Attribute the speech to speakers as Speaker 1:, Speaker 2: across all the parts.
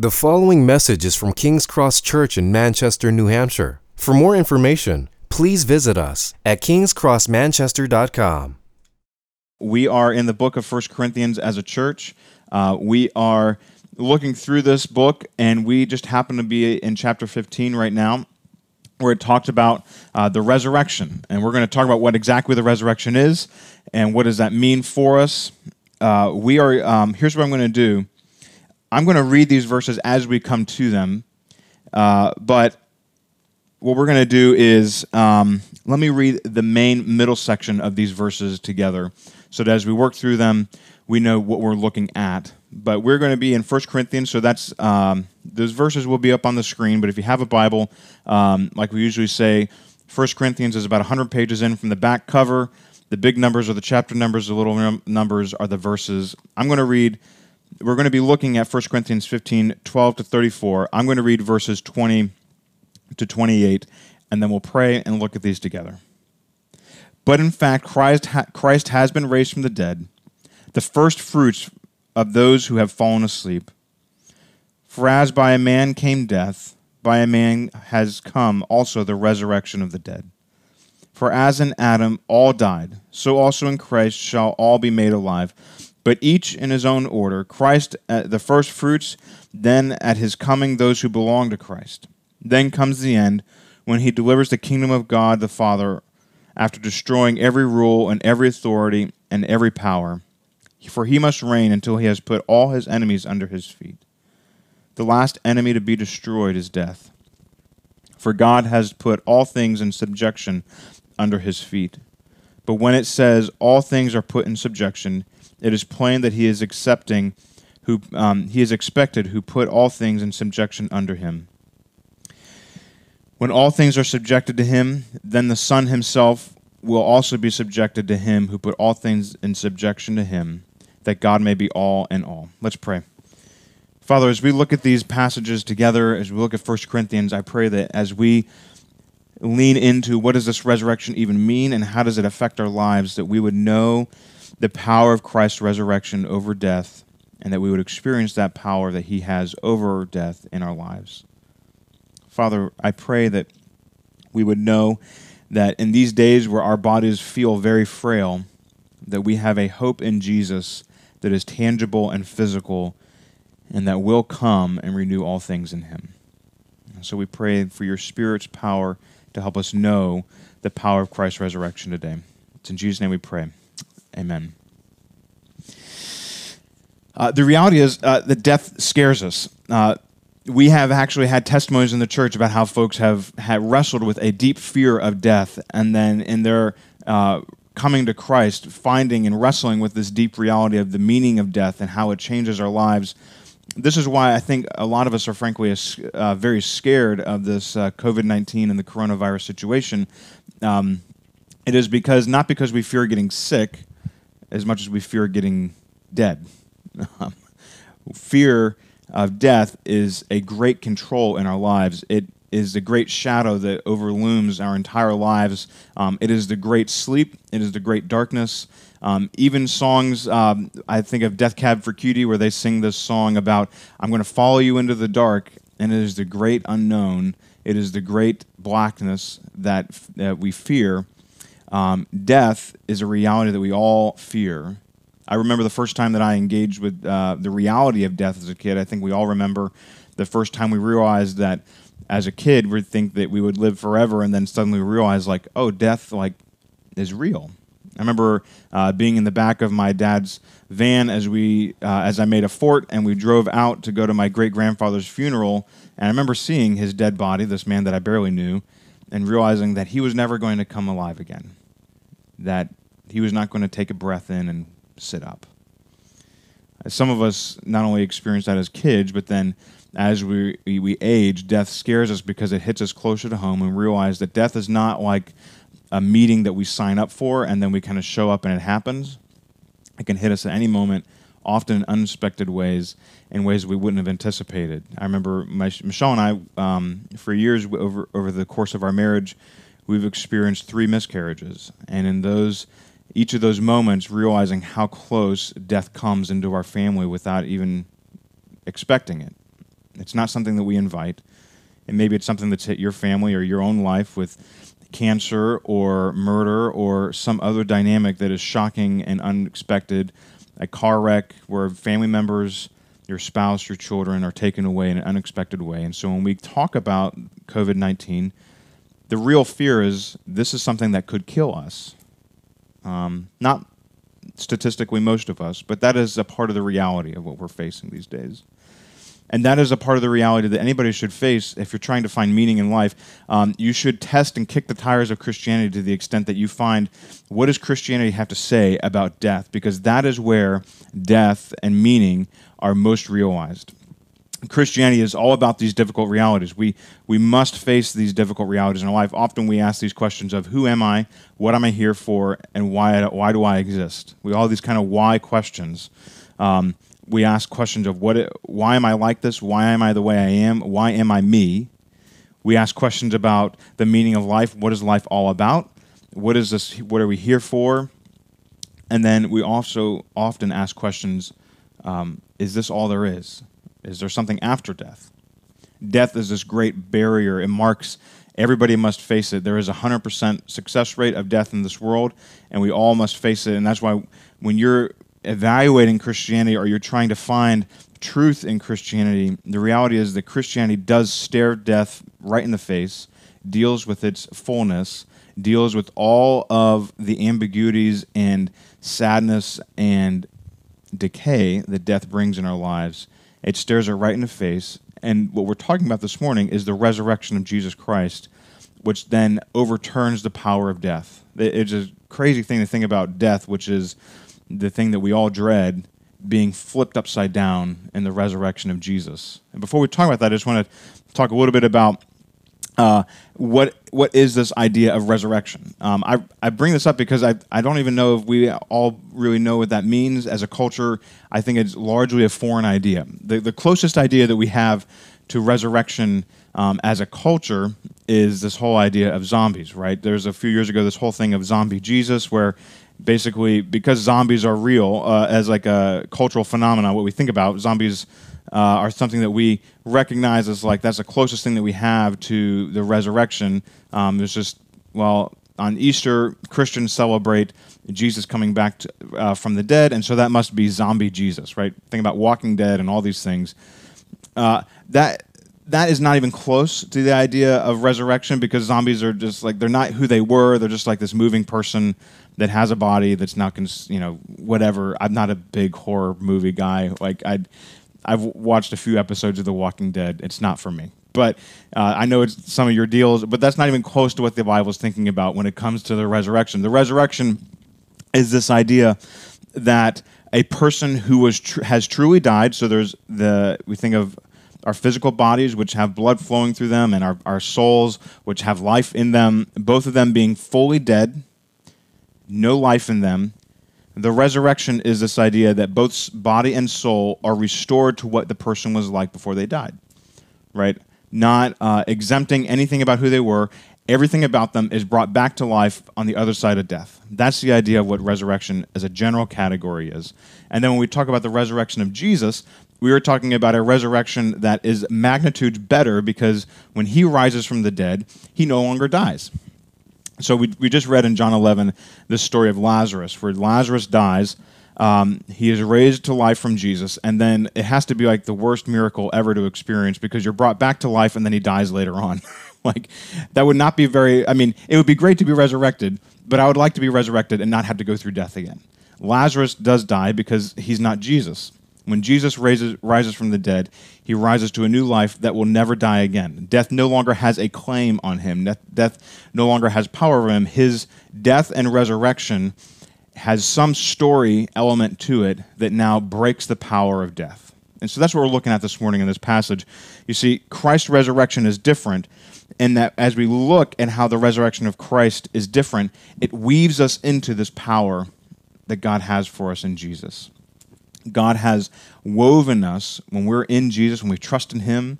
Speaker 1: The following message is from King's Cross Church in Manchester, New Hampshire. For more information, please visit us at kingscrossmanchester.com.
Speaker 2: We are in the book of First Corinthians as a church. Uh, we are looking through this book, and we just happen to be in chapter 15 right now, where it talked about uh, the resurrection. And we're going to talk about what exactly the resurrection is and what does that mean for us. Uh, we are, um, here's what I'm going to do I'm going to read these verses as we come to them, uh, but what we're going to do is um, let me read the main middle section of these verses together so that as we work through them, we know what we're looking at. But we're going to be in 1 Corinthians, so that's um, those verses will be up on the screen. But if you have a Bible, um, like we usually say, 1 Corinthians is about 100 pages in from the back cover. The big numbers are the chapter numbers, the little num- numbers are the verses. I'm going to read we're going to be looking at 1 Corinthians 15, 12 to 34. I'm going to read verses 20 to 28, and then we'll pray and look at these together. But in fact, Christ, ha- Christ has been raised from the dead, the first fruits of those who have fallen asleep. For as by a man came death, by a man has come also the resurrection of the dead. For as in Adam all died, so also in Christ shall all be made alive but each in his own order Christ at the first fruits, then at his coming those who belong to Christ. Then comes the end, when he delivers the kingdom of God the Father after destroying every rule and every authority and every power. For he must reign until he has put all his enemies under his feet. The last enemy to be destroyed is death. For God has put all things in subjection under his feet. But when it says all things are put in subjection, it is plain that he is accepting who um, he is expected who put all things in subjection under him. When all things are subjected to him, then the Son himself will also be subjected to him who put all things in subjection to him, that God may be all in all. Let's pray. Father, as we look at these passages together, as we look at 1 Corinthians, I pray that as we lean into what does this resurrection even mean and how does it affect our lives, that we would know the power of Christ's resurrection over death, and that we would experience that power that He has over death in our lives. Father, I pray that we would know that in these days where our bodies feel very frail, that we have a hope in Jesus that is tangible and physical, and that will come and renew all things in Him. So we pray for your Spirit's power to help us know the power of Christ's resurrection today. It's in Jesus' name we pray. Amen. Uh, the reality is uh, that death scares us. Uh, we have actually had testimonies in the church about how folks have had wrestled with a deep fear of death, and then in their uh, coming to Christ, finding and wrestling with this deep reality of the meaning of death and how it changes our lives. This is why I think a lot of us are frankly uh, very scared of this uh, COVID 19 and the coronavirus situation. Um, it is because, not because we fear getting sick, as much as we fear getting dead. fear of death is a great control in our lives. It is the great shadow that overlooms our entire lives. Um, it is the great sleep. It is the great darkness. Um, even songs, um, I think of Death Cab for Cutie, where they sing this song about, I'm going to follow you into the dark, and it is the great unknown. It is the great blackness that, that we fear. Um, death is a reality that we all fear. I remember the first time that I engaged with uh, the reality of death as a kid. I think we all remember the first time we realized that as a kid we'd think that we would live forever, and then suddenly realize like, oh, death like is real. I remember uh, being in the back of my dad's van as we uh, as I made a fort and we drove out to go to my great grandfather's funeral, and I remember seeing his dead body, this man that I barely knew, and realizing that he was never going to come alive again that he was not going to take a breath in and sit up. Some of us not only experience that as kids, but then as we, we age, death scares us because it hits us closer to home and realize that death is not like a meeting that we sign up for and then we kind of show up and it happens. It can hit us at any moment, often in unexpected ways, in ways we wouldn't have anticipated. I remember my, Michelle and I, um, for years over, over the course of our marriage, we've experienced three miscarriages. And in those, each of those moments, realizing how close death comes into our family without even expecting it. It's not something that we invite. And maybe it's something that's hit your family or your own life with cancer or murder or some other dynamic that is shocking and unexpected. A car wreck where family members, your spouse, your children are taken away in an unexpected way. And so when we talk about COVID 19, the real fear is this is something that could kill us. Um, not statistically, most of us, but that is a part of the reality of what we're facing these days. And that is a part of the reality that anybody should face if you're trying to find meaning in life. Um, you should test and kick the tires of Christianity to the extent that you find what does Christianity have to say about death, because that is where death and meaning are most realized. Christianity is all about these difficult realities. We, we must face these difficult realities in our life. Often we ask these questions of who am I, what am I here for, and why, why do I exist? We all these kind of why questions. Um, we ask questions of what, it, why am I like this? Why am I the way I am? Why am I me? We ask questions about the meaning of life. What is life all about? What is this? What are we here for? And then we also often ask questions: um, Is this all there is? Is there something after death? Death is this great barrier. It marks everybody must face it. There is a 100% success rate of death in this world, and we all must face it. And that's why when you're evaluating Christianity or you're trying to find truth in Christianity, the reality is that Christianity does stare death right in the face, deals with its fullness, deals with all of the ambiguities and sadness and decay that death brings in our lives it stares her right in the face. And what we're talking about this morning is the resurrection of Jesus Christ, which then overturns the power of death. It's a crazy thing to think about death, which is the thing that we all dread, being flipped upside down in the resurrection of Jesus. And before we talk about that, I just want to talk a little bit about uh, what what is this idea of resurrection? Um, I, I bring this up because I, I don't even know if we all really know what that means as a culture. I think it's largely a foreign idea. The, the closest idea that we have to resurrection um, as a culture is this whole idea of zombies, right? There's a few years ago this whole thing of zombie Jesus, where basically because zombies are real uh, as like a cultural phenomenon, what we think about zombies uh, are something that we recognize as like that's the closest thing that we have to the resurrection. Um, there's just well on Easter Christians celebrate Jesus coming back to, uh, from the dead, and so that must be zombie Jesus, right? Think about Walking Dead and all these things. Uh, that that is not even close to the idea of resurrection because zombies are just like they're not who they were. They're just like this moving person that has a body that's not, cons- you know, whatever. I'm not a big horror movie guy. Like I, I've watched a few episodes of The Walking Dead. It's not for me. But uh, I know it's some of your deals, but that's not even close to what the Bible's thinking about when it comes to the resurrection. The resurrection is this idea that a person who was tr- has truly died. So there's the we think of our physical bodies, which have blood flowing through them, and our, our souls, which have life in them. Both of them being fully dead, no life in them, the resurrection is this idea that both body and soul are restored to what the person was like before they died, right? Not uh, exempting anything about who they were. Everything about them is brought back to life on the other side of death. That's the idea of what resurrection as a general category is. And then when we talk about the resurrection of Jesus, we are talking about a resurrection that is magnitudes better because when he rises from the dead, he no longer dies. So we, we just read in John 11 this story of Lazarus, where Lazarus dies. Um, he is raised to life from Jesus, and then it has to be like the worst miracle ever to experience because you're brought back to life and then he dies later on. like, that would not be very, I mean, it would be great to be resurrected, but I would like to be resurrected and not have to go through death again. Lazarus does die because he's not Jesus. When Jesus raises, rises from the dead, he rises to a new life that will never die again. Death no longer has a claim on him, death no longer has power over him. His death and resurrection has some story element to it that now breaks the power of death. And so that's what we're looking at this morning in this passage. You see, Christ's resurrection is different in that as we look at how the resurrection of Christ is different, it weaves us into this power that God has for us in Jesus. God has woven us, when we're in Jesus, when we trust in Him,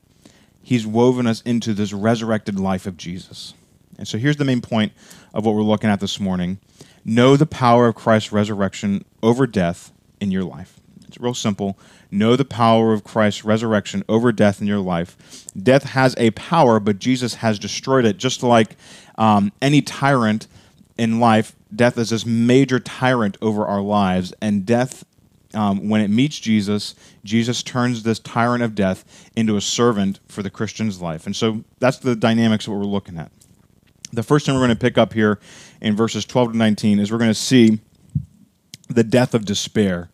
Speaker 2: He's woven us into this resurrected life of Jesus. And so here's the main point of what we're looking at this morning know the power of Christ's resurrection over death in your life. It's real simple. Know the power of Christ's resurrection over death in your life. Death has a power, but Jesus has destroyed it. Just like um, any tyrant in life, death is this major tyrant over our lives, and death um, when it meets Jesus, Jesus turns this tyrant of death into a servant for the Christian's life. And so that's the dynamics of what we're looking at. The first thing we're going to pick up here in verses 12 to 19 is we're going to see the death of despair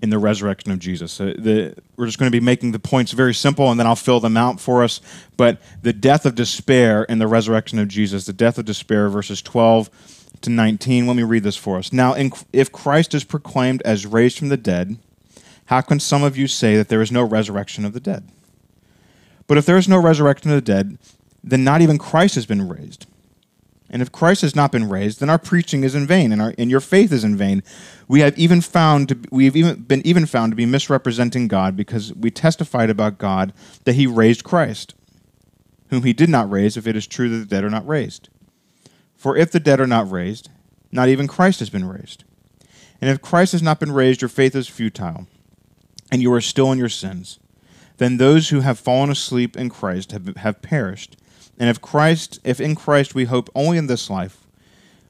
Speaker 2: in the resurrection of Jesus. Uh, the, we're just going to be making the points very simple, and then I'll fill them out for us. But the death of despair in the resurrection of Jesus, the death of despair, verses 12 to 19. Let me read this for us. Now, in, if Christ is proclaimed as raised from the dead, how can some of you say that there is no resurrection of the dead? But if there is no resurrection of the dead, then not even Christ has been raised. And if Christ has not been raised, then our preaching is in vain, and, our, and your faith is in vain. We have even found to, we have even been even found to be misrepresenting God because we testified about God that He raised Christ, whom He did not raise, if it is true that the dead are not raised. For if the dead are not raised, not even Christ has been raised. And if Christ has not been raised, your faith is futile, and you are still in your sins. Then those who have fallen asleep in Christ have, have perished. And if Christ, if in Christ we hope only in this life,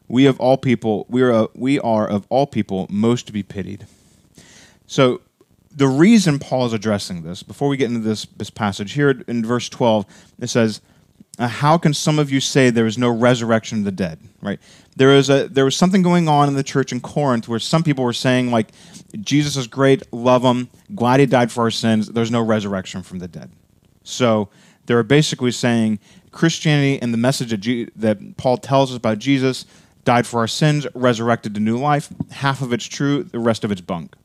Speaker 2: we of all people, we are, we are of all people most to be pitied. So the reason Paul is addressing this, before we get into this, this passage, here in verse 12, it says, uh, how can some of you say there is no resurrection of the dead right? There is a there was something going on in the church in corinth where some people were saying like jesus is great love him glad he died for our sins there's no resurrection from the dead. So they're basically saying christianity and the message G- that paul tells us about jesus died for our sins resurrected to new life half of it's true the rest of it's bunk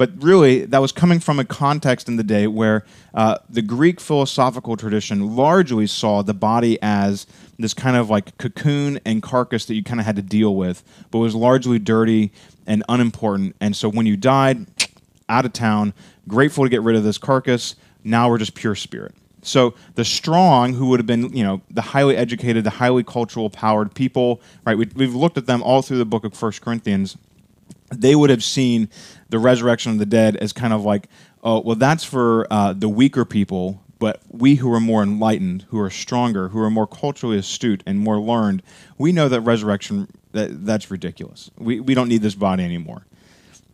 Speaker 2: but really, that was coming from a context in the day where uh, the Greek philosophical tradition largely saw the body as this kind of like cocoon and carcass that you kind of had to deal with, but was largely dirty and unimportant. And so when you died, out of town, grateful to get rid of this carcass, now we're just pure spirit. So the strong, who would have been, you know, the highly educated, the highly cultural powered people, right? We, have looked at them all through the book of First Corinthians they would have seen the resurrection of the dead as kind of like, oh, well, that's for uh, the weaker people, but we who are more enlightened, who are stronger, who are more culturally astute and more learned, we know that resurrection, that, that's ridiculous. We, we don't need this body anymore.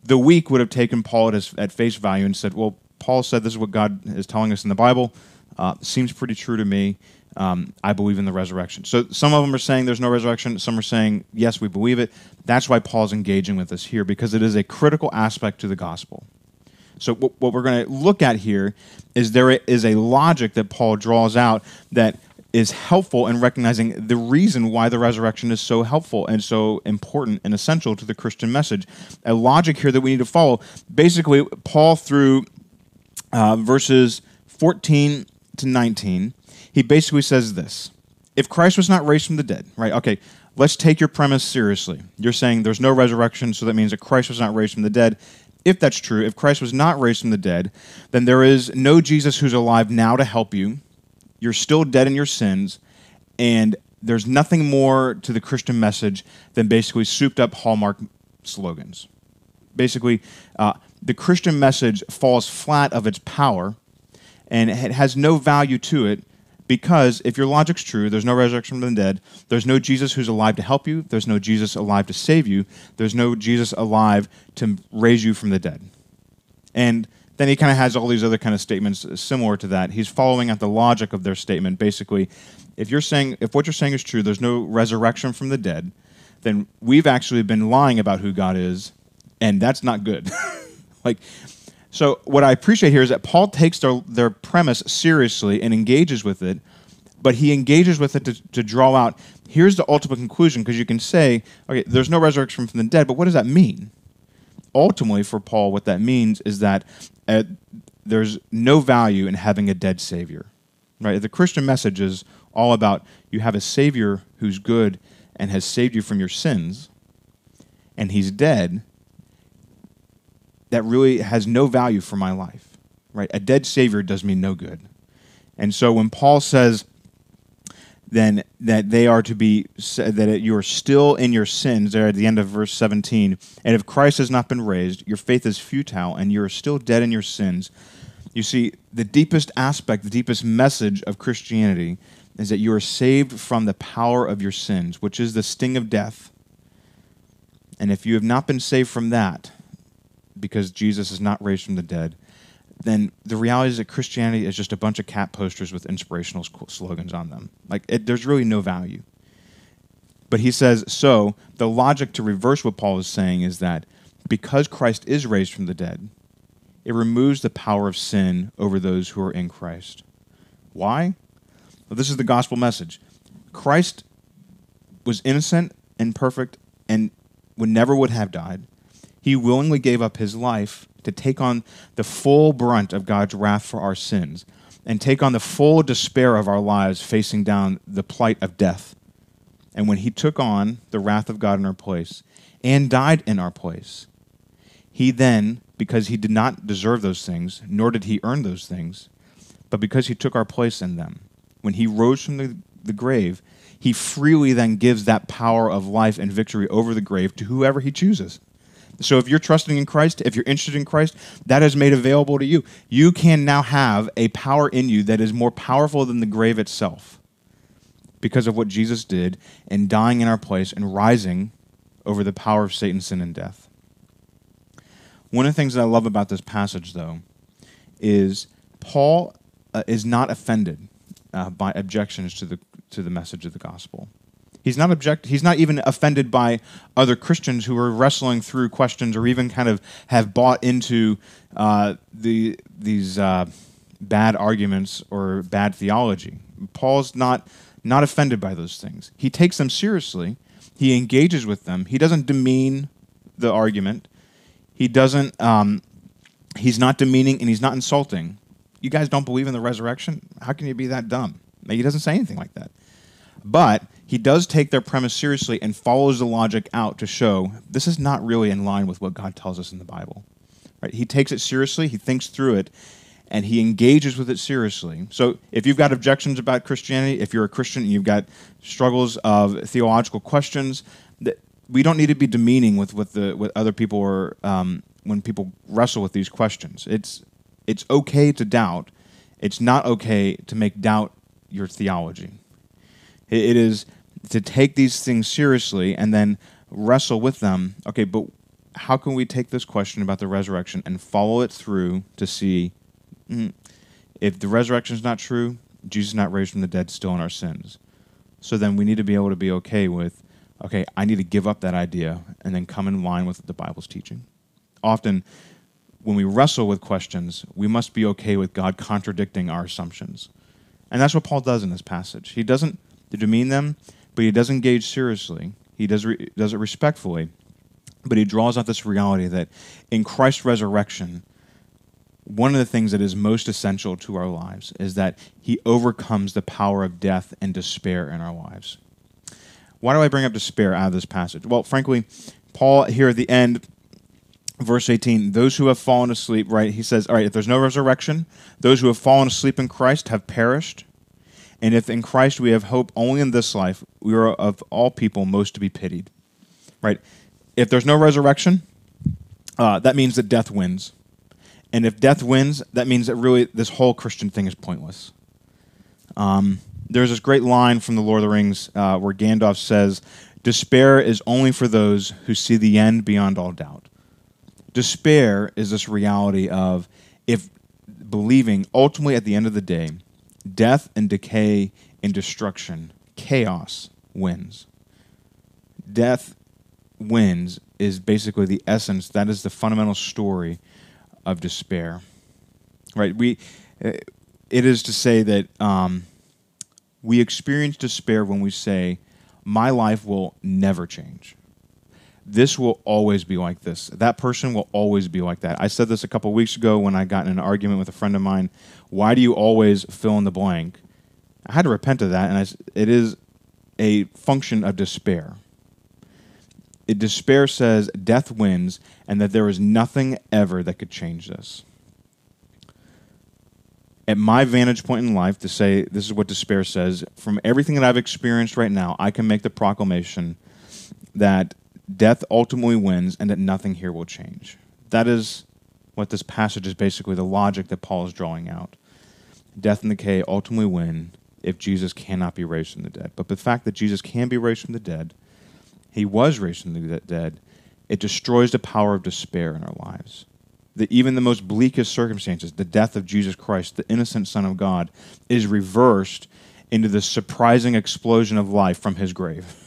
Speaker 2: The weak would have taken Paul at, his, at face value and said, well, Paul said this is what God is telling us in the Bible. Uh, seems pretty true to me um, I believe in the resurrection. So some of them are saying there's no resurrection. Some are saying, yes, we believe it. That's why Paul's engaging with us here, because it is a critical aspect to the gospel. So what we're going to look at here is there is a logic that Paul draws out that is helpful in recognizing the reason why the resurrection is so helpful and so important and essential to the Christian message. A logic here that we need to follow. Basically, Paul through uh, verses 14 to 19 he basically says this If Christ was not raised from the dead, right? Okay, let's take your premise seriously. You're saying there's no resurrection, so that means that Christ was not raised from the dead. If that's true, if Christ was not raised from the dead, then there is no Jesus who's alive now to help you. You're still dead in your sins, and there's nothing more to the Christian message than basically souped up hallmark slogans. Basically, uh, the Christian message falls flat of its power, and it has no value to it because if your logic's true, there's no resurrection from the dead, there's no Jesus who's alive to help you, there's no Jesus alive to save you, there's no Jesus alive to raise you from the dead. And then he kind of has all these other kind of statements uh, similar to that. He's following out the logic of their statement. Basically, if you're saying if what you're saying is true, there's no resurrection from the dead, then we've actually been lying about who God is, and that's not good. like so what I appreciate here is that Paul takes their, their premise seriously and engages with it, but he engages with it to, to draw out here's the ultimate conclusion because you can say, okay, there's no resurrection from the dead, but what does that mean? Ultimately, for Paul, what that means is that uh, there's no value in having a dead Savior. Right? The Christian message is all about you have a Savior who's good and has saved you from your sins, and he's dead, that really has no value for my life. Right? A dead savior does me no good. And so when Paul says then that they are to be that you are still in your sins there at the end of verse 17 and if christ has not been raised your faith is futile and you are still dead in your sins you see the deepest aspect the deepest message of christianity is that you are saved from the power of your sins which is the sting of death and if you have not been saved from that because jesus is not raised from the dead then the reality is that Christianity is just a bunch of cat posters with inspirational slogans on them. Like, it, there's really no value. But he says, so the logic to reverse what Paul is saying is that because Christ is raised from the dead, it removes the power of sin over those who are in Christ. Why? Well, this is the gospel message. Christ was innocent and perfect and would never would have died. He willingly gave up his life to take on the full brunt of God's wrath for our sins and take on the full despair of our lives facing down the plight of death. And when he took on the wrath of God in our place and died in our place, he then, because he did not deserve those things, nor did he earn those things, but because he took our place in them, when he rose from the, the grave, he freely then gives that power of life and victory over the grave to whoever he chooses. So if you're trusting in Christ, if you're interested in Christ, that is made available to you. You can now have a power in you that is more powerful than the grave itself because of what Jesus did in dying in our place and rising over the power of Satan, sin, and death. One of the things that I love about this passage, though, is Paul uh, is not offended uh, by objections to the, to the message of the gospel. He's not object. He's not even offended by other Christians who are wrestling through questions or even kind of have bought into uh, the these uh, bad arguments or bad theology. Paul's not not offended by those things. He takes them seriously. He engages with them. He doesn't demean the argument. He doesn't. Um, he's not demeaning and he's not insulting. You guys don't believe in the resurrection? How can you be that dumb? He doesn't say anything like that. But he does take their premise seriously and follows the logic out to show this is not really in line with what God tells us in the Bible. Right? He takes it seriously, he thinks through it, and he engages with it seriously. So if you've got objections about Christianity, if you're a Christian and you've got struggles of theological questions, that we don't need to be demeaning with what the with other people or um, when people wrestle with these questions. It's it's okay to doubt. It's not okay to make doubt your theology. It is to take these things seriously and then wrestle with them. Okay, but how can we take this question about the resurrection and follow it through to see mm, if the resurrection is not true, Jesus is not raised from the dead, still in our sins. So then we need to be able to be okay with, okay, I need to give up that idea and then come in line with the Bible's teaching. Often, when we wrestle with questions, we must be okay with God contradicting our assumptions. And that's what Paul does in this passage. He doesn't demean them, but he doesn't engage seriously. He does, re- does it respectfully, but he draws out this reality that in Christ's resurrection, one of the things that is most essential to our lives is that he overcomes the power of death and despair in our lives. Why do I bring up despair out of this passage? Well, frankly, Paul here at the end, verse 18, those who have fallen asleep, right? He says, All right, if there's no resurrection, those who have fallen asleep in Christ have perished. And if in Christ we have hope only in this life, we are of all people most to be pitied. Right? If there's no resurrection, uh, that means that death wins. And if death wins, that means that really this whole Christian thing is pointless. Um, there's this great line from The Lord of the Rings uh, where Gandalf says, Despair is only for those who see the end beyond all doubt. Despair is this reality of if believing ultimately at the end of the day death and decay and destruction, chaos wins. Death wins is basically the essence, that is the fundamental story of despair. Right? We, uh, it is to say that um, we experience despair when we say, My life will never change this will always be like this. That person will always be like that. I said this a couple weeks ago when I got in an argument with a friend of mine. Why do you always fill in the blank? I had to repent of that, and I, it is a function of despair. It, despair says death wins, and that there is nothing ever that could change this. at my vantage point in life to say this is what despair says from everything that I've experienced right now, I can make the proclamation that death ultimately wins and that nothing here will change. That is what this passage is basically the logic that Paul is drawing out. Death and decay ultimately win if Jesus cannot be raised from the dead. But the fact that Jesus can be raised from the dead, he was raised from the dead, it destroys the power of despair in our lives that even the most bleakest circumstances, the death of Jesus Christ, the innocent Son of God, is reversed into the surprising explosion of life from his grave.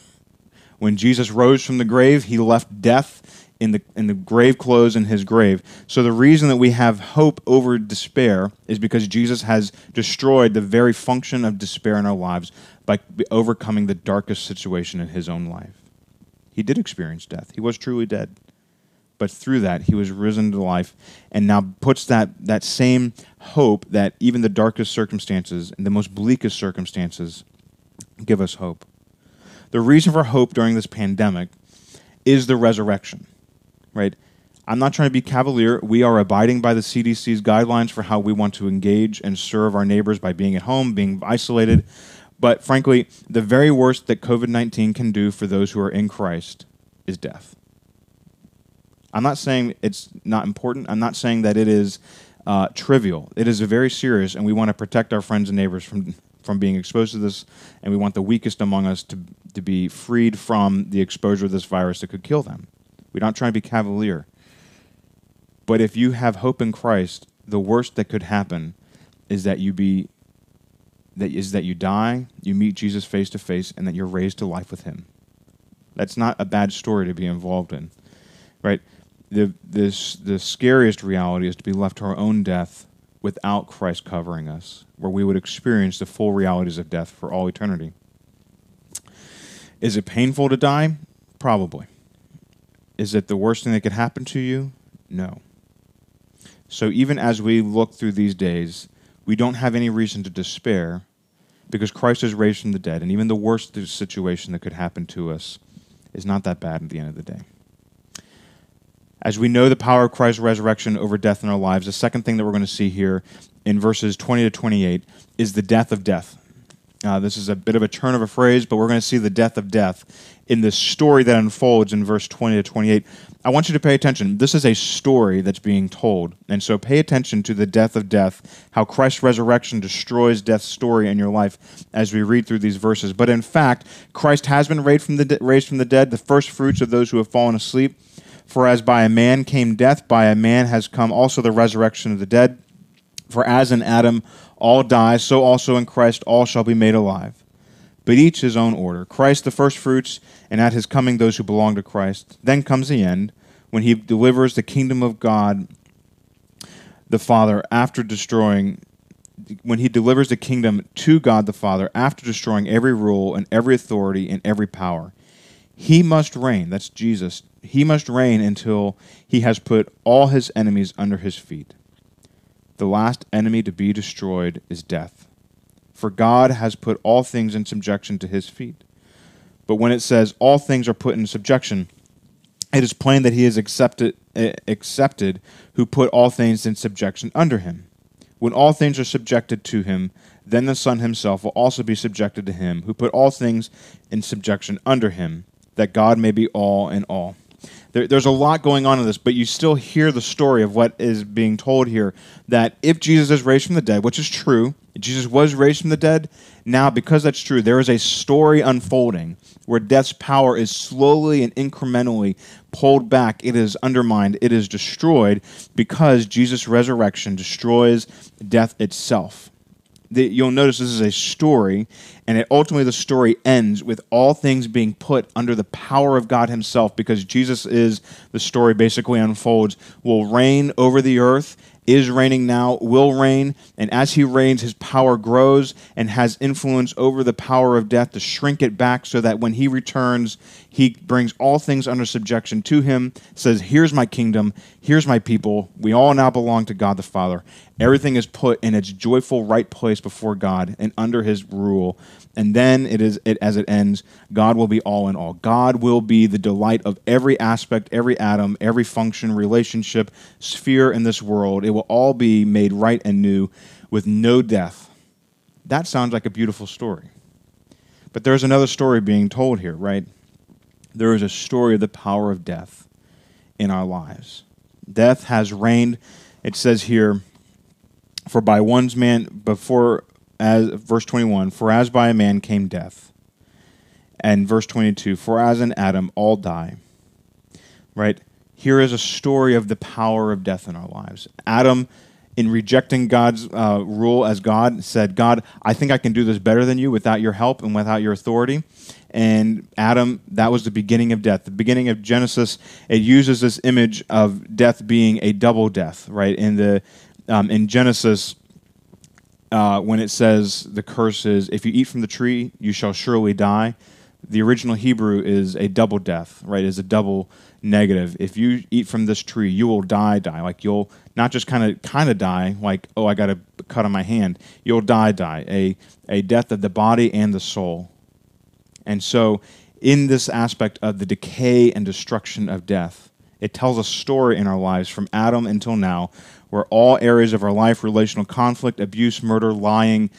Speaker 2: When Jesus rose from the grave, he left death in the, in the grave clothes in his grave. So the reason that we have hope over despair is because Jesus has destroyed the very function of despair in our lives by overcoming the darkest situation in his own life. He did experience death, he was truly dead but through that he was risen to life and now puts that, that same hope that even the darkest circumstances and the most bleakest circumstances give us hope. The reason for hope during this pandemic is the resurrection, right? I'm not trying to be cavalier. We are abiding by the CDC's guidelines for how we want to engage and serve our neighbors by being at home, being isolated. But frankly, the very worst that COVID 19 can do for those who are in Christ is death. I'm not saying it's not important. I'm not saying that it is uh, trivial. It is very serious, and we want to protect our friends and neighbors from from being exposed to this, and we want the weakest among us to to be freed from the exposure of this virus that could kill them. We're not trying to be cavalier. But if you have hope in Christ, the worst that could happen is that you be that is that you die, you meet Jesus face to face, and that you're raised to life with Him. That's not a bad story to be involved in, right? the this the scariest reality is to be left to our own death without Christ covering us, where we would experience the full realities of death for all eternity. Is it painful to die? Probably. Is it the worst thing that could happen to you? No. So even as we look through these days, we don't have any reason to despair because Christ is raised from the dead, and even the worst situation that could happen to us is not that bad at the end of the day. As we know the power of Christ's resurrection over death in our lives, the second thing that we're going to see here in verses 20 to 28 is the death of death. Uh, this is a bit of a turn of a phrase, but we're going to see the death of death in this story that unfolds in verse 20 to 28. I want you to pay attention. This is a story that's being told. And so pay attention to the death of death, how Christ's resurrection destroys death's story in your life as we read through these verses. But in fact, Christ has been raised from the, de- raised from the dead, the first fruits of those who have fallen asleep. For as by a man came death, by a man has come also the resurrection of the dead. For as in Adam all die, so also in Christ all shall be made alive. But each his own order. Christ the firstfruits, and at his coming those who belong to Christ. Then comes the end, when he delivers the kingdom of God the Father after destroying when he delivers the kingdom to God the Father after destroying every rule and every authority and every power. He must reign, that's Jesus. He must reign until he has put all his enemies under his feet. The last enemy to be destroyed is death. For God has put all things in subjection to his feet. But when it says all things are put in subjection, it is plain that he is accepted, uh, accepted who put all things in subjection under him. When all things are subjected to him, then the Son himself will also be subjected to him who put all things in subjection under him that God may be all in all. There, there's a lot going on in this, but you still hear the story of what is being told here that if Jesus is raised from the dead, which is true, Jesus was raised from the dead, now because that's true, there is a story unfolding where death's power is slowly and incrementally pulled back, it is undermined, it is destroyed because Jesus' resurrection destroys death itself the, you'll notice this is a story, and it, ultimately the story ends with all things being put under the power of God Himself, because Jesus is the story basically unfolds, will reign over the earth is reigning now, will reign, and as he reigns, his power grows and has influence over the power of death to shrink it back so that when he returns, he brings all things under subjection to him, says, Here's my kingdom, here's my people. We all now belong to God the Father. Everything is put in its joyful right place before God and under his rule and then it is it as it ends god will be all in all god will be the delight of every aspect every atom every function relationship sphere in this world it will all be made right and new with no death. That sounds like a beautiful story. But there's another story being told here, right? There is a story of the power of death in our lives. Death has reigned. It says here, for by one's man before as verse 21, for as by a man came death. And verse 22, for as in Adam all die. Right? Here is a story of the power of death in our lives. Adam in rejecting God's uh, rule as God, said, God, I think I can do this better than you without your help and without your authority. And Adam, that was the beginning of death. The beginning of Genesis, it uses this image of death being a double death, right? In the um, in Genesis, uh, when it says the curse is, if you eat from the tree, you shall surely die. The original Hebrew is a double death, right? Is a double negative. If you eat from this tree, you will die, die. Like you'll not just kind of kind of die, like oh I got a cut on my hand. You'll die, die. A a death of the body and the soul. And so, in this aspect of the decay and destruction of death, it tells a story in our lives from Adam until now, where all areas of our life, relational conflict, abuse, murder, lying,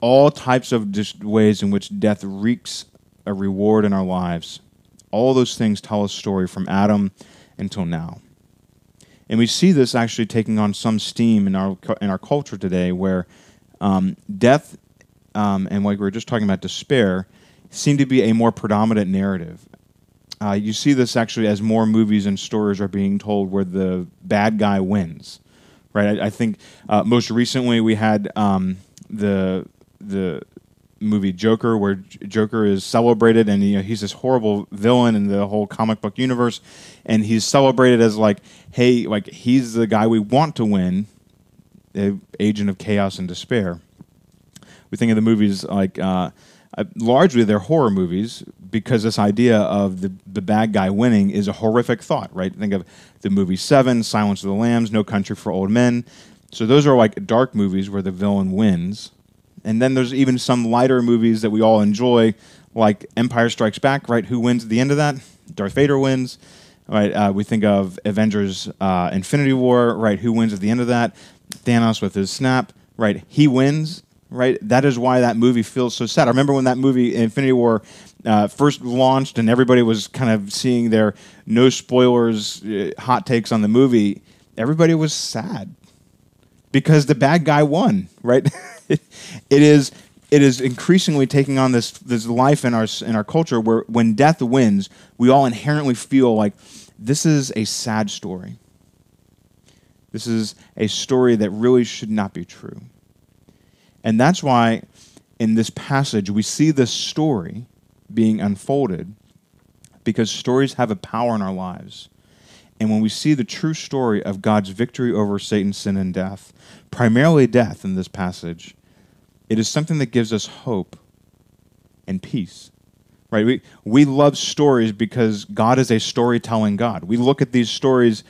Speaker 2: all types of ways in which death wreaks a reward in our lives all those things tell a story from Adam until now. And we see this actually taking on some steam in our, in our culture today where um, death um, and like we were just talking about despair seem to be a more predominant narrative. Uh, you see this actually as more movies and stories are being told where the bad guy wins, right? I, I think uh, most recently we had um, the the movie Joker, where Joker is celebrated, and you know he's this horrible villain in the whole comic book universe, and he's celebrated as like, hey, like he's the guy we want to win, the agent of chaos and despair. We think of the movies like. Uh, uh, largely they're horror movies because this idea of the, the bad guy winning is a horrific thought, right? Think of the movie Seven, Silence of the Lambs, No Country for Old Men. So those are like dark movies where the villain wins and then there's even some lighter movies that we all enjoy, like Empire Strikes Back, right? Who wins at the end of that? Darth Vader wins. Right, uh, we think of Avengers: uh, Infinity War, right? Who wins at the end of that? Thanos with his snap, right? He wins, right? That is why that movie feels so sad. I remember when that movie Infinity War uh, first launched, and everybody was kind of seeing their no spoilers uh, hot takes on the movie. Everybody was sad because the bad guy won, right? it is it is increasingly taking on this this life in our in our culture where when death wins, we all inherently feel like this is a sad story. This is a story that really should not be true. And that's why in this passage we see this story being unfolded because stories have a power in our lives. And when we see the true story of God's victory over Satan, sin, and death, primarily death in this passage, it is something that gives us hope and peace. Right? We, we love stories because God is a storytelling God. We look at these stories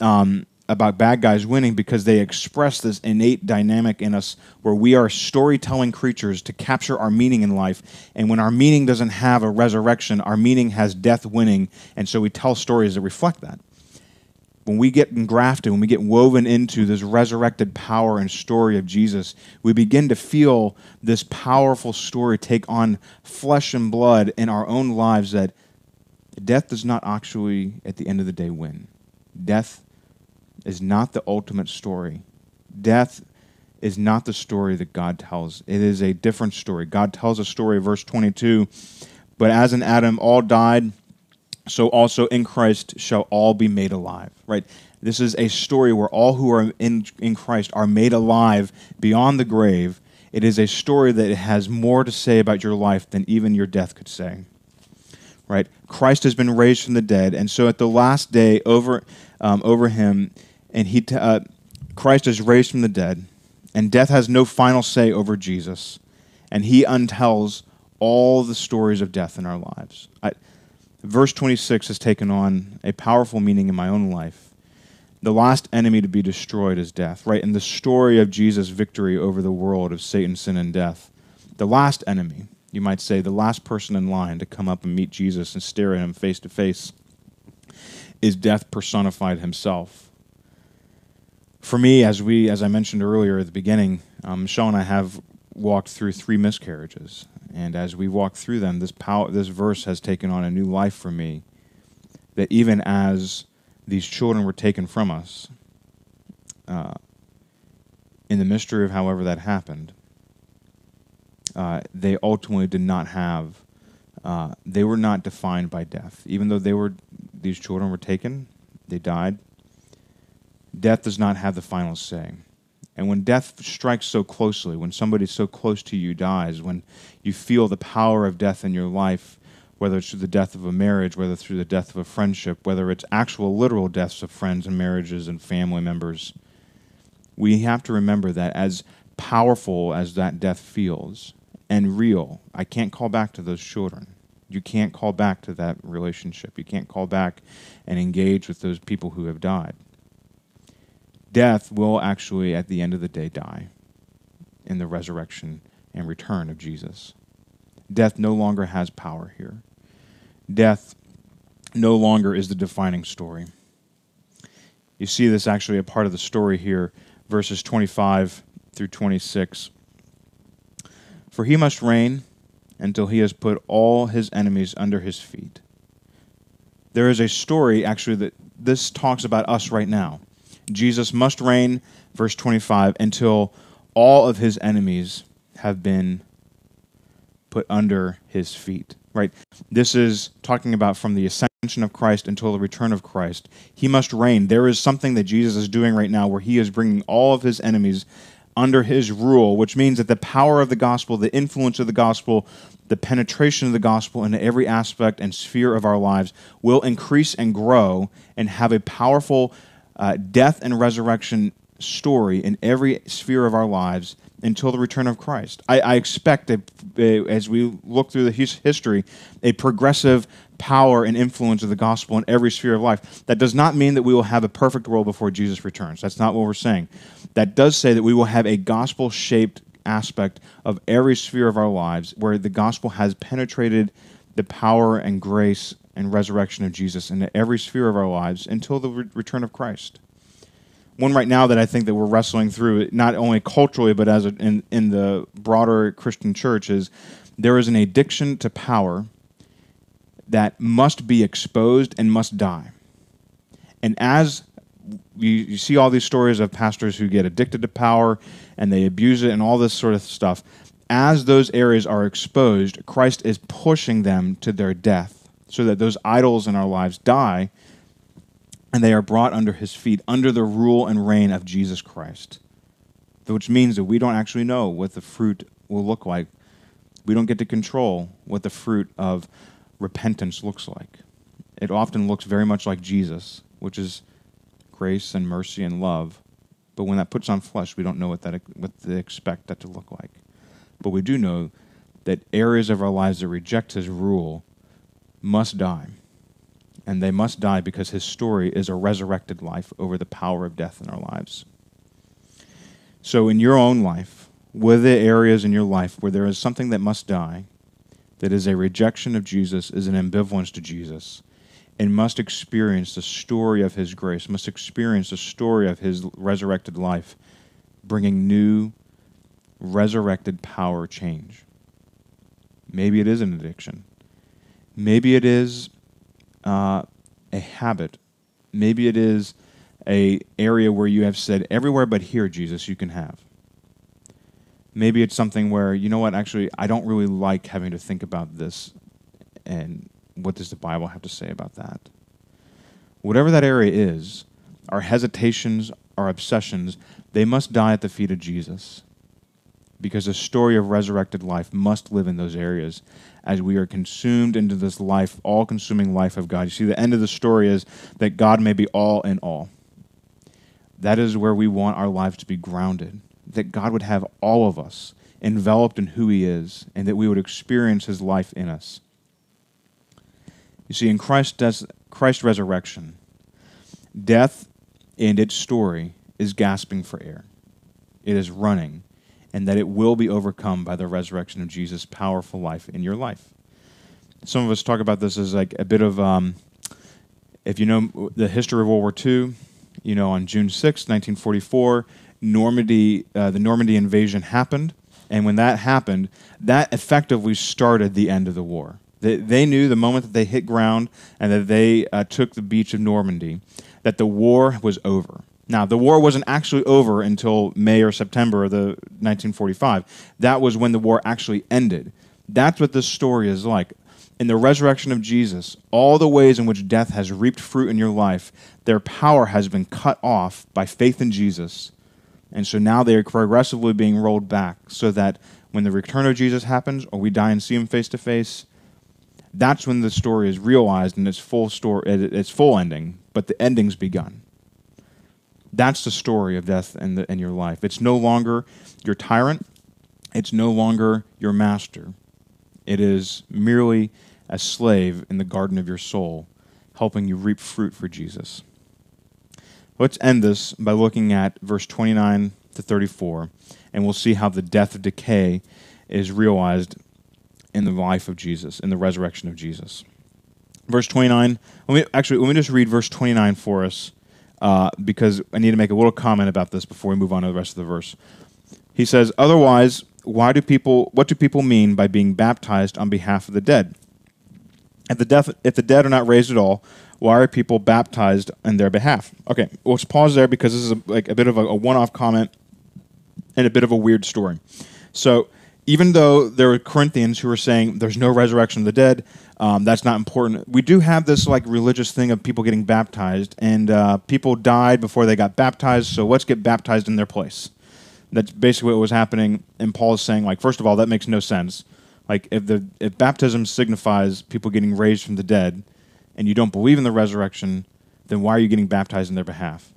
Speaker 2: um, about bad guys winning because they express this innate dynamic in us where we are storytelling creatures to capture our meaning in life. And when our meaning doesn't have a resurrection, our meaning has death winning. And so we tell stories that reflect that when we get engrafted, when we get woven into this resurrected power and story of Jesus, we begin to feel this powerful story take on flesh and blood in our own lives that death does not actually, at the end of the day, win. Death is not the ultimate story. Death is not the story that God tells. It is a different story. God tells a story, verse 22, but as in Adam all died, so also in Christ shall all be made alive. Right? This is a story where all who are in, in Christ are made alive beyond the grave. It is a story that has more to say about your life than even your death could say. Right? Christ has been raised from the dead, and so at the last day over, um, over him, and he, t- uh, Christ is raised from the dead, and death has no final say over Jesus, and he untells all the stories of death in our lives. I, verse 26 has taken on a powerful meaning in my own life. The last enemy to be destroyed is death, right? In the story of Jesus' victory over the world of Satan, sin, and death, the last enemy, you might say, the last person in line to come up and meet Jesus and stare at him face to face, is death personified himself. For me, as we, as I mentioned earlier at the beginning, Um, and I have walked through three miscarriages, and as we walked through them, this power, this verse has taken on a new life for me. That even as these children were taken from us, uh, in the mystery of however that happened, uh, they ultimately did not have. Uh, they were not defined by death, even though they were. These children were taken, they died. Death does not have the final say. And when death strikes so closely, when somebody so close to you dies, when you feel the power of death in your life, whether it's through the death of a marriage, whether through the death of a friendship, whether it's actual literal deaths of friends and marriages and family members, we have to remember that as powerful as that death feels and real, I can't call back to those children. You can't call back to that relationship. You can't call back and engage with those people who have died death will actually, at the end of the day, die in the resurrection and return of Jesus. Death no longer has power here. Death no longer is the defining story. You see this actually a part of the story here, verses 25 through 26. For he must reign until he has put all his enemies under his feet. There is a story, actually, that this talks about us right now. Jesus must reign, verse 25, until all of his enemies have been put under his feet. Right? This is talking about from the ascension of Christ until the return of Christ. He must reign. There is something that Jesus is doing right now where he is bringing all of his enemies under his rule, which means that the power of the gospel, the influence of the gospel, the penetration of the gospel into every aspect and sphere of our lives will increase and grow and have a powerful uh, death and resurrection story in every sphere of our lives until the return of Christ. I, I expect, a, as we look through the his, history, a progressive power and influence of the gospel in every sphere of life. That does not mean that we will have a perfect world before Jesus returns. That's not what we're saying. That does say that we will have a gospel shaped aspect of every sphere of our lives where the gospel has penetrated the power and grace and resurrection of Jesus into every sphere of our lives until the re- return of Christ. One right now that I think that we're wrestling through, not only culturally but as a, in in the broader Christian church, is there is an addiction to power that must be exposed and must die. And as you, you see all these stories of pastors who get addicted to power and they abuse it and all this sort of stuff, as those areas are exposed, Christ is pushing them to their death so that those idols in our lives die and they are brought under his feet, under the rule and reign of Jesus Christ. Which means that we don't actually know what the fruit will look like. We don't get to control what the fruit of repentance looks like. It often looks very much like Jesus, which is grace and mercy and love. But when that puts on flesh, we don't know what that what they expect that to look like. But we do know that areas of our lives that reject his rule must die. And they must die because his story is a resurrected life over the power of death in our lives. So, in your own life, were there areas in your life where there is something that must die, that is a rejection of Jesus, is an ambivalence to Jesus, and must experience the story of his grace, must experience the story of his resurrected life, bringing new, resurrected power change? Maybe it is an addiction. Maybe it is uh, a habit. Maybe it is a area where you have said everywhere but here, Jesus, you can have. Maybe it's something where you know what? Actually, I don't really like having to think about this, and what does the Bible have to say about that? Whatever that area is, our hesitations, our obsessions, they must die at the feet of Jesus because the story of resurrected life must live in those areas as we are consumed into this life, all consuming life of God. You see, the end of the story is that God may be all in all. That is where we want our lives to be grounded, that God would have all of us enveloped in who He is, and that we would experience His life in us. You see, in Christ's, Christ's resurrection, death and its story is gasping for air, it is running and that it will be overcome by the resurrection of Jesus' powerful life in your life. Some of us talk about this as like a bit of, um, if you know the history of World War II, you know, on June 6, 1944, Normandy, uh, the Normandy invasion happened, and when that happened, that effectively started the end of the war. They, they knew the moment that they hit ground and that they uh, took the beach of Normandy, that the war was over. Now, the war wasn't actually over until May or September of the 1945. That was when the war actually ended. That's what this story is like. In the resurrection of Jesus, all the ways in which death has reaped fruit in your life, their power has been cut off by faith in Jesus. And so now they are progressively being rolled back so that when the return of Jesus happens or we die and see him face to face, that's when the story is realized and its full story its full ending, but the ending's begun. That's the story of death the, in your life. It's no longer your tyrant. It's no longer your master. It is merely a slave in the garden of your soul, helping you reap fruit for Jesus. Let's end this by looking at verse 29 to 34, and we'll see how the death of decay is realized in the life of Jesus, in the resurrection of Jesus. Verse 29, let me, actually, let me just read verse 29 for us, uh, because I need to make a little comment about this before we move on to the rest of the verse. He says, Otherwise, why do people, what do people mean by being baptized on behalf of the dead? If the, deaf, if the dead are not raised at all, why are people baptized in their behalf? Okay, well, let's pause there because this is a, like a bit of a, a one-off comment and a bit of a weird story. So, even though there were Corinthians who were saying there's no resurrection of the dead, um, that's not important. We do have this like religious thing of people getting baptized, and uh, people died before they got baptized. So let's get baptized in their place. That's basically what was happening. And Paul is saying, like, first of all, that makes no sense. Like, if the if baptism signifies people getting raised from the dead, and you don't believe in the resurrection, then why are you getting baptized in their behalf?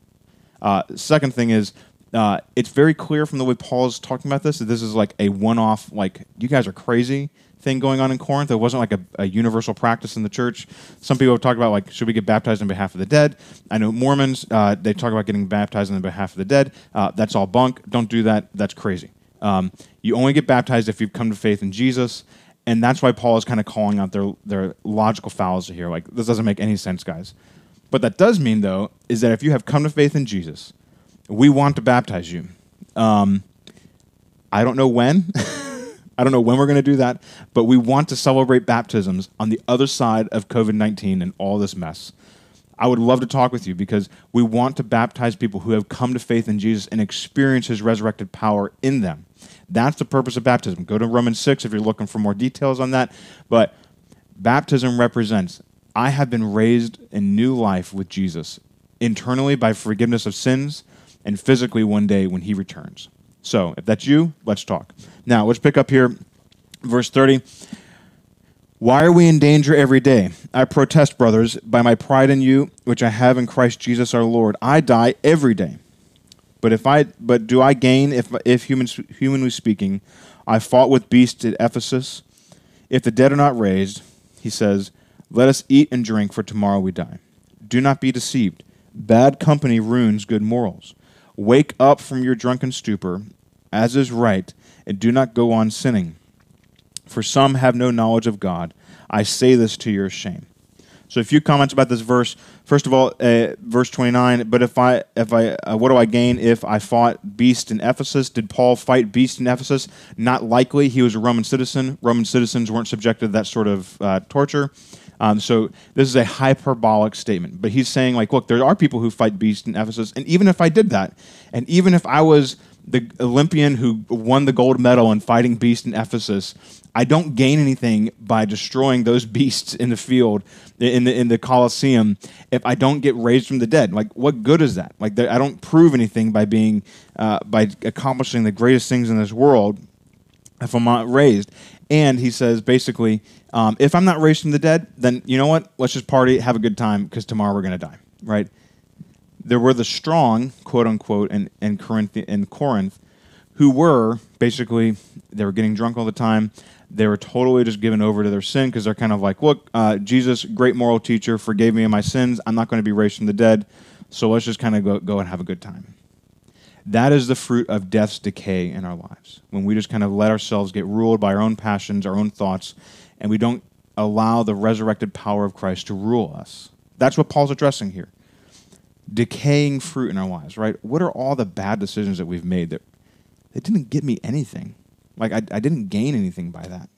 Speaker 2: Uh, second thing is uh, it's very clear from the way Paul is talking about this that this is like a one-off, like you guys are crazy thing going on in Corinth. It wasn't like a, a, universal practice in the church. Some people have talked about like should we get baptized on behalf of the dead? I know Mormons uh, they talk about getting baptized on behalf of the dead. Uh, that's all bunk. Don't do that. That's crazy. Um, you only get baptized if you've come to faith in Jesus, and that's why Paul is kind of calling out their their logical fallacy here. Like this doesn't make any sense, guys. What that does mean though is that if you have come to faith in Jesus we want to baptize you. Um, I don't know when. I don't know when we're going to do that, but we want to celebrate baptisms on the other side of COVID 19 and all this mess. I would love to talk with you because we want to baptize people who have come to faith in Jesus and experience his resurrected power in them. That's the purpose of baptism. Go to Romans 6 if you're looking for more details on that. But baptism represents I have been raised in new life with Jesus internally by forgiveness of sins and physically one day when he returns. So, if that's you, let's talk. Now, let's pick up here, verse 30. Why are we in danger every day? I protest, brothers, by my pride in you, which I have in Christ Jesus our Lord. I die every day. But if I but do I gain if if human, humanly speaking, I fought with beasts at Ephesus? If the dead are not raised, he says, let us eat and drink, for tomorrow we die. Do not be deceived. Bad company ruins good morals. Wake up from your drunken stupor, as is right, and do not go on sinning. For some have no knowledge of God. I say this to your shame. So, a few comments about this verse. First of all, uh, verse 29. But if I, if I, uh, what do I gain if I fought beast in Ephesus? Did Paul fight beast in Ephesus? Not likely. He was a Roman citizen. Roman citizens weren't subjected to that sort of uh, torture. Um, so this is a hyperbolic statement, but he's saying like, look, there are people who fight beasts in Ephesus, and even if I did that, and even if I was the Olympian who won the gold medal in fighting beasts in Ephesus, I don't gain anything by destroying those beasts in the field in the in the Colosseum if I don't get raised from the dead. Like, what good is that? Like, I don't prove anything by being uh, by accomplishing the greatest things in this world if I'm not raised. And he says basically, um, if I'm not raised from the dead, then you know what? Let's just party, have a good time, because tomorrow we're going to die, right? There were the strong, quote unquote, in, in, Corinth, in Corinth, who were basically, they were getting drunk all the time. They were totally just given over to their sin because they're kind of like, look, uh, Jesus, great moral teacher, forgave me of my sins. I'm not going to be raised from the dead. So let's just kind of go, go and have a good time. That is the fruit of death's decay in our lives. When we just kind of let ourselves get ruled by our own passions, our own thoughts, and we don't allow the resurrected power of Christ to rule us. That's what Paul's addressing here. decaying fruit in our lives, right? What are all the bad decisions that we've made that it didn't get me anything? Like I, I didn't gain anything by that.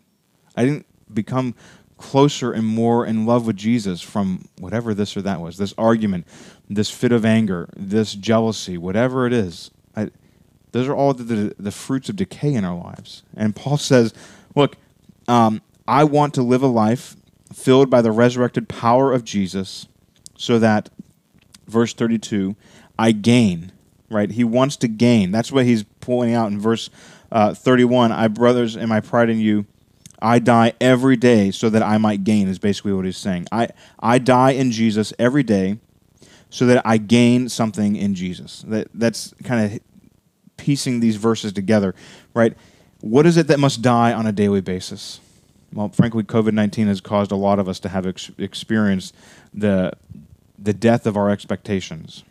Speaker 2: I didn't become closer and more in love with Jesus from whatever this or that was, this argument, this fit of anger, this jealousy, whatever it is. I, those are all the, the, the, fruits of decay in our lives. And Paul says, look, um, I want to live a life filled by the resurrected power of Jesus so that, verse 32, I gain, right? He wants to gain. That's what he's pointing out in verse uh, 31. I, brothers, and my pride in you, I die every day so that I might gain, is basically what he's saying. I, I die in Jesus every day so that I gain something in Jesus. That, that's kind of piecing these verses together, right? What is it that must die on a daily basis? Well, frankly, COVID 19 has caused a lot of us to have ex- experienced the, the death of our expectations,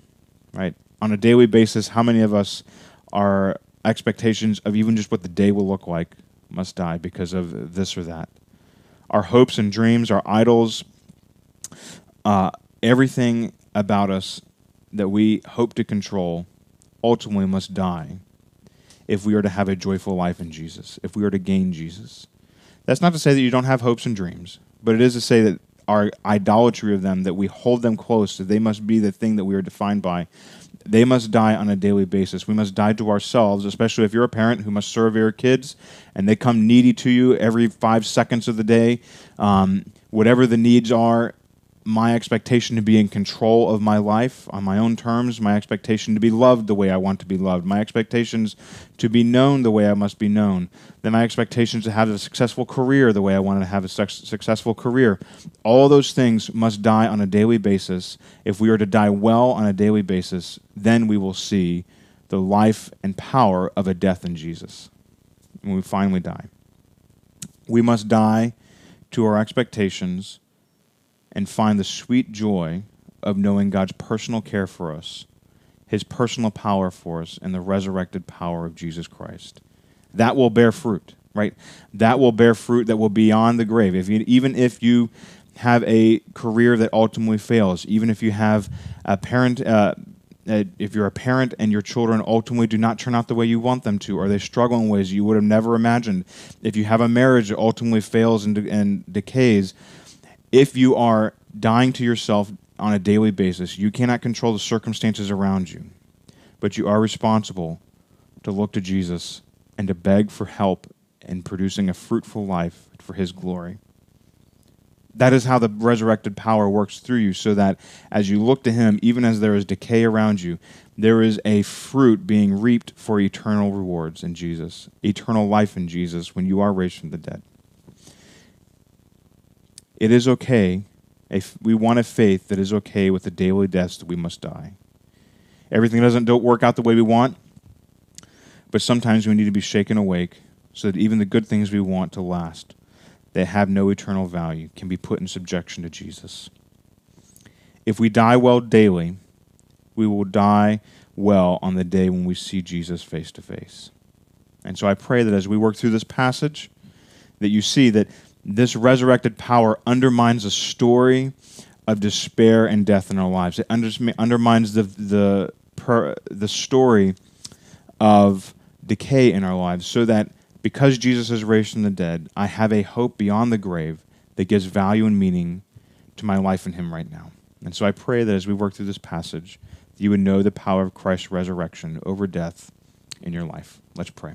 Speaker 2: right? On a daily basis, how many of us our expectations of even just what the day will look like must die because of this or that? Our hopes and dreams, our idols, uh, everything about us that we hope to control ultimately must die if we are to have a joyful life in Jesus, if we are to gain Jesus. That's not to say that you don't have hopes and dreams, but it is to say that our idolatry of them, that we hold them close, that they must be the thing that we are defined by. They must die on a daily basis. We must die to ourselves, especially if you're a parent who must serve your kids and they come needy to you every five seconds of the day. Um, whatever the needs are, my expectation to be in control of my life on my own terms, my expectation to be loved the way I want to be loved, my expectations to be known the way I must be known, then my expectations to have a successful career the way I want to have a successful career. All those things must die on a daily basis. If we are to die well on a daily basis, then we will see the life and power of a death in Jesus when we finally die. We must die to our expectations and find the sweet joy of knowing God's personal care for us, his personal power for us, and the resurrected power of Jesus Christ. That will bear fruit, right? That will bear fruit that will be beyond the grave. If you, even if you have a career that ultimately fails, even if you have a parent, uh, if you're a parent and your children ultimately do not turn out the way you want them to, or they struggle in ways you would have never imagined, if you have a marriage that ultimately fails and, and decays, if you are dying to yourself on a daily basis, you cannot control the circumstances around you, but you are responsible to look to Jesus and to beg for help in producing a fruitful life for his glory. That is how the resurrected power works through you, so that as you look to him, even as there is decay around you, there is a fruit being reaped for eternal rewards in Jesus, eternal life in Jesus when you are raised from the dead. It is okay. If we want a faith that is okay with the daily deaths that we must die. Everything doesn't don't work out the way we want, but sometimes we need to be shaken awake so that even the good things we want to last, that have no eternal value, can be put in subjection to Jesus. If we die well daily, we will die well on the day when we see Jesus face to face. And so I pray that as we work through this passage, that you see that this resurrected power undermines the story of despair and death in our lives. It undermines the, the, per, the story of decay in our lives so that because Jesus is raised from the dead, I have a hope beyond the grave that gives value and meaning to my life in Him right now. And so I pray that as we work through this passage, that you would know the power of Christ's resurrection over death in your life. Let's pray.